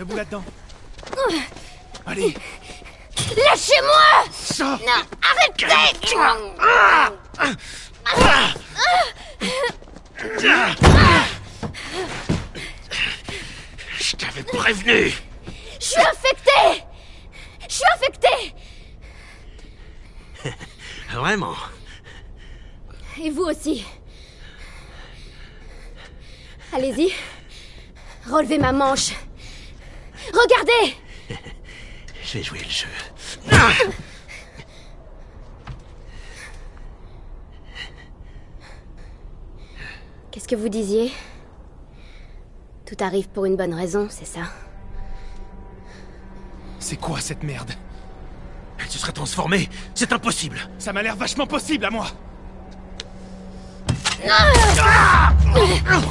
Debout là-dedans. Allez. Lâchez-moi Ça Non, arrêtez Je t'avais prévenu Je suis infectée Je suis infectée Vraiment Et vous aussi. Allez-y. Relevez ma manche. Regardez! Je vais jouer le jeu. Qu'est-ce que vous disiez? Tout arrive pour une bonne raison, c'est ça? C'est quoi cette merde? Elle se serait transformée. C'est impossible. Ça m'a l'air vachement possible à moi. Merde.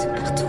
Passe partout.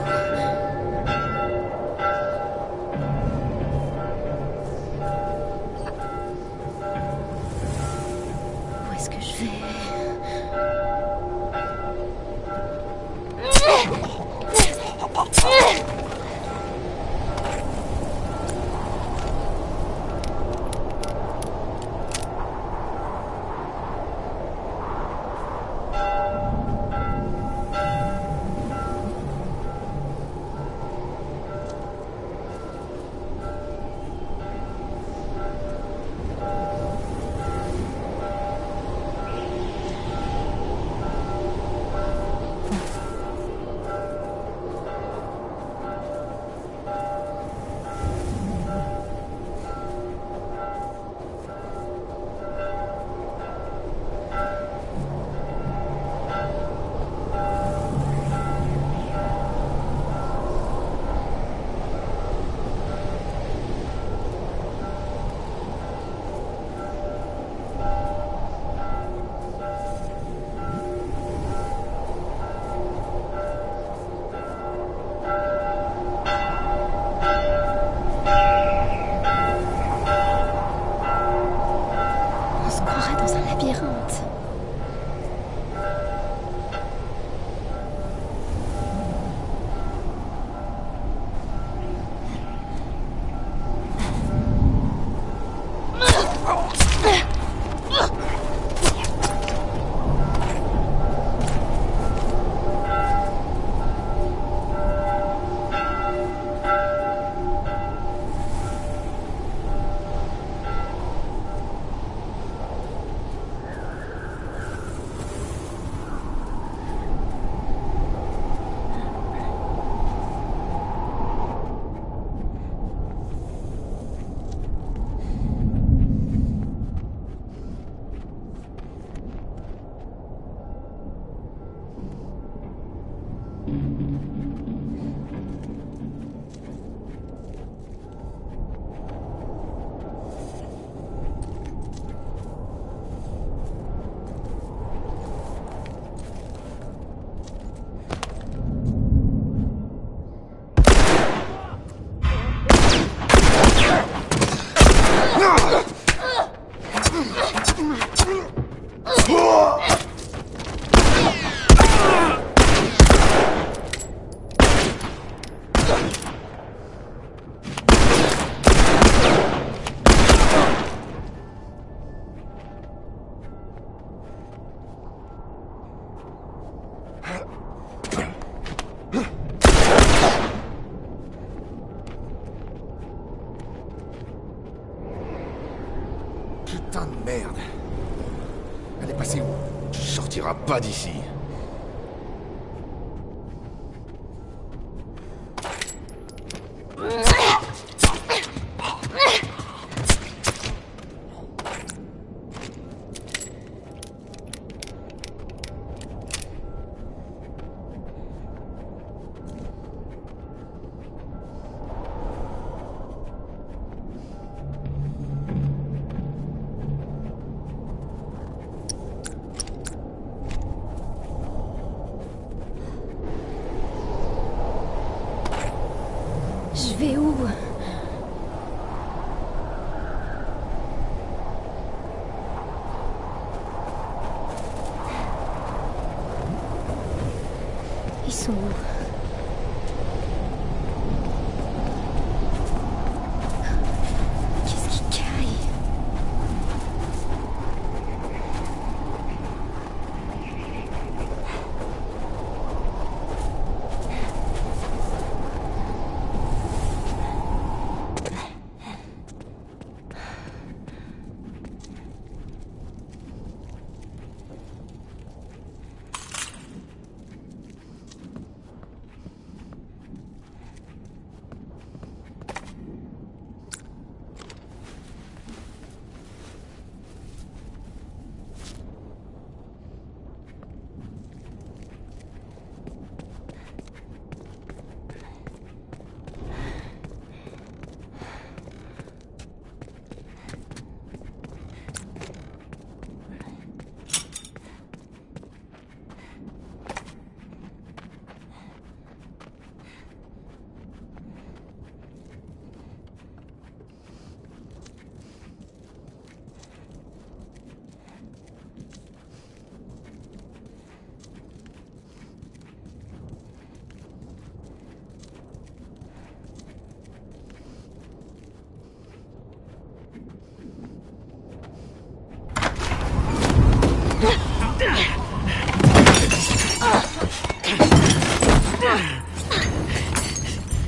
Merde. Elle est passée où? Tu sortiras pas d'ici. Je vais où Ils sont où Qu'est-ce qui caille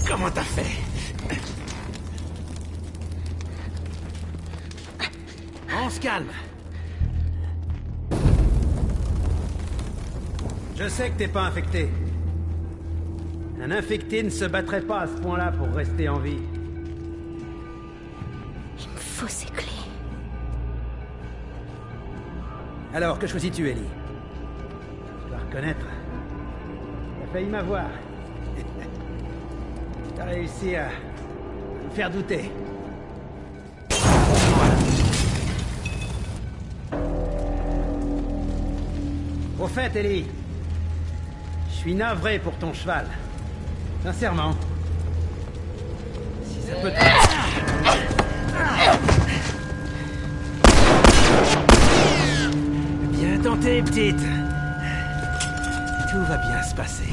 Comment t'as fait On se calme. Je sais que t'es pas infecté. Un infecté ne se battrait pas à ce point-là pour rester en vie. Il me faut ces clés. Alors, que choisis-tu, Ellie? Je dois reconnaître. T'as failli m'avoir. T'as réussi à me faire douter. Au fait, Ellie, suis navré pour ton cheval. Sincèrement. Si ça peut te... Bien tenté, petite. Tout va bien se passer.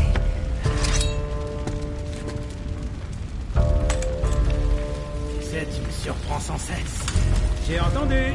Tu sais, tu me surprends sans cesse. J'ai entendu.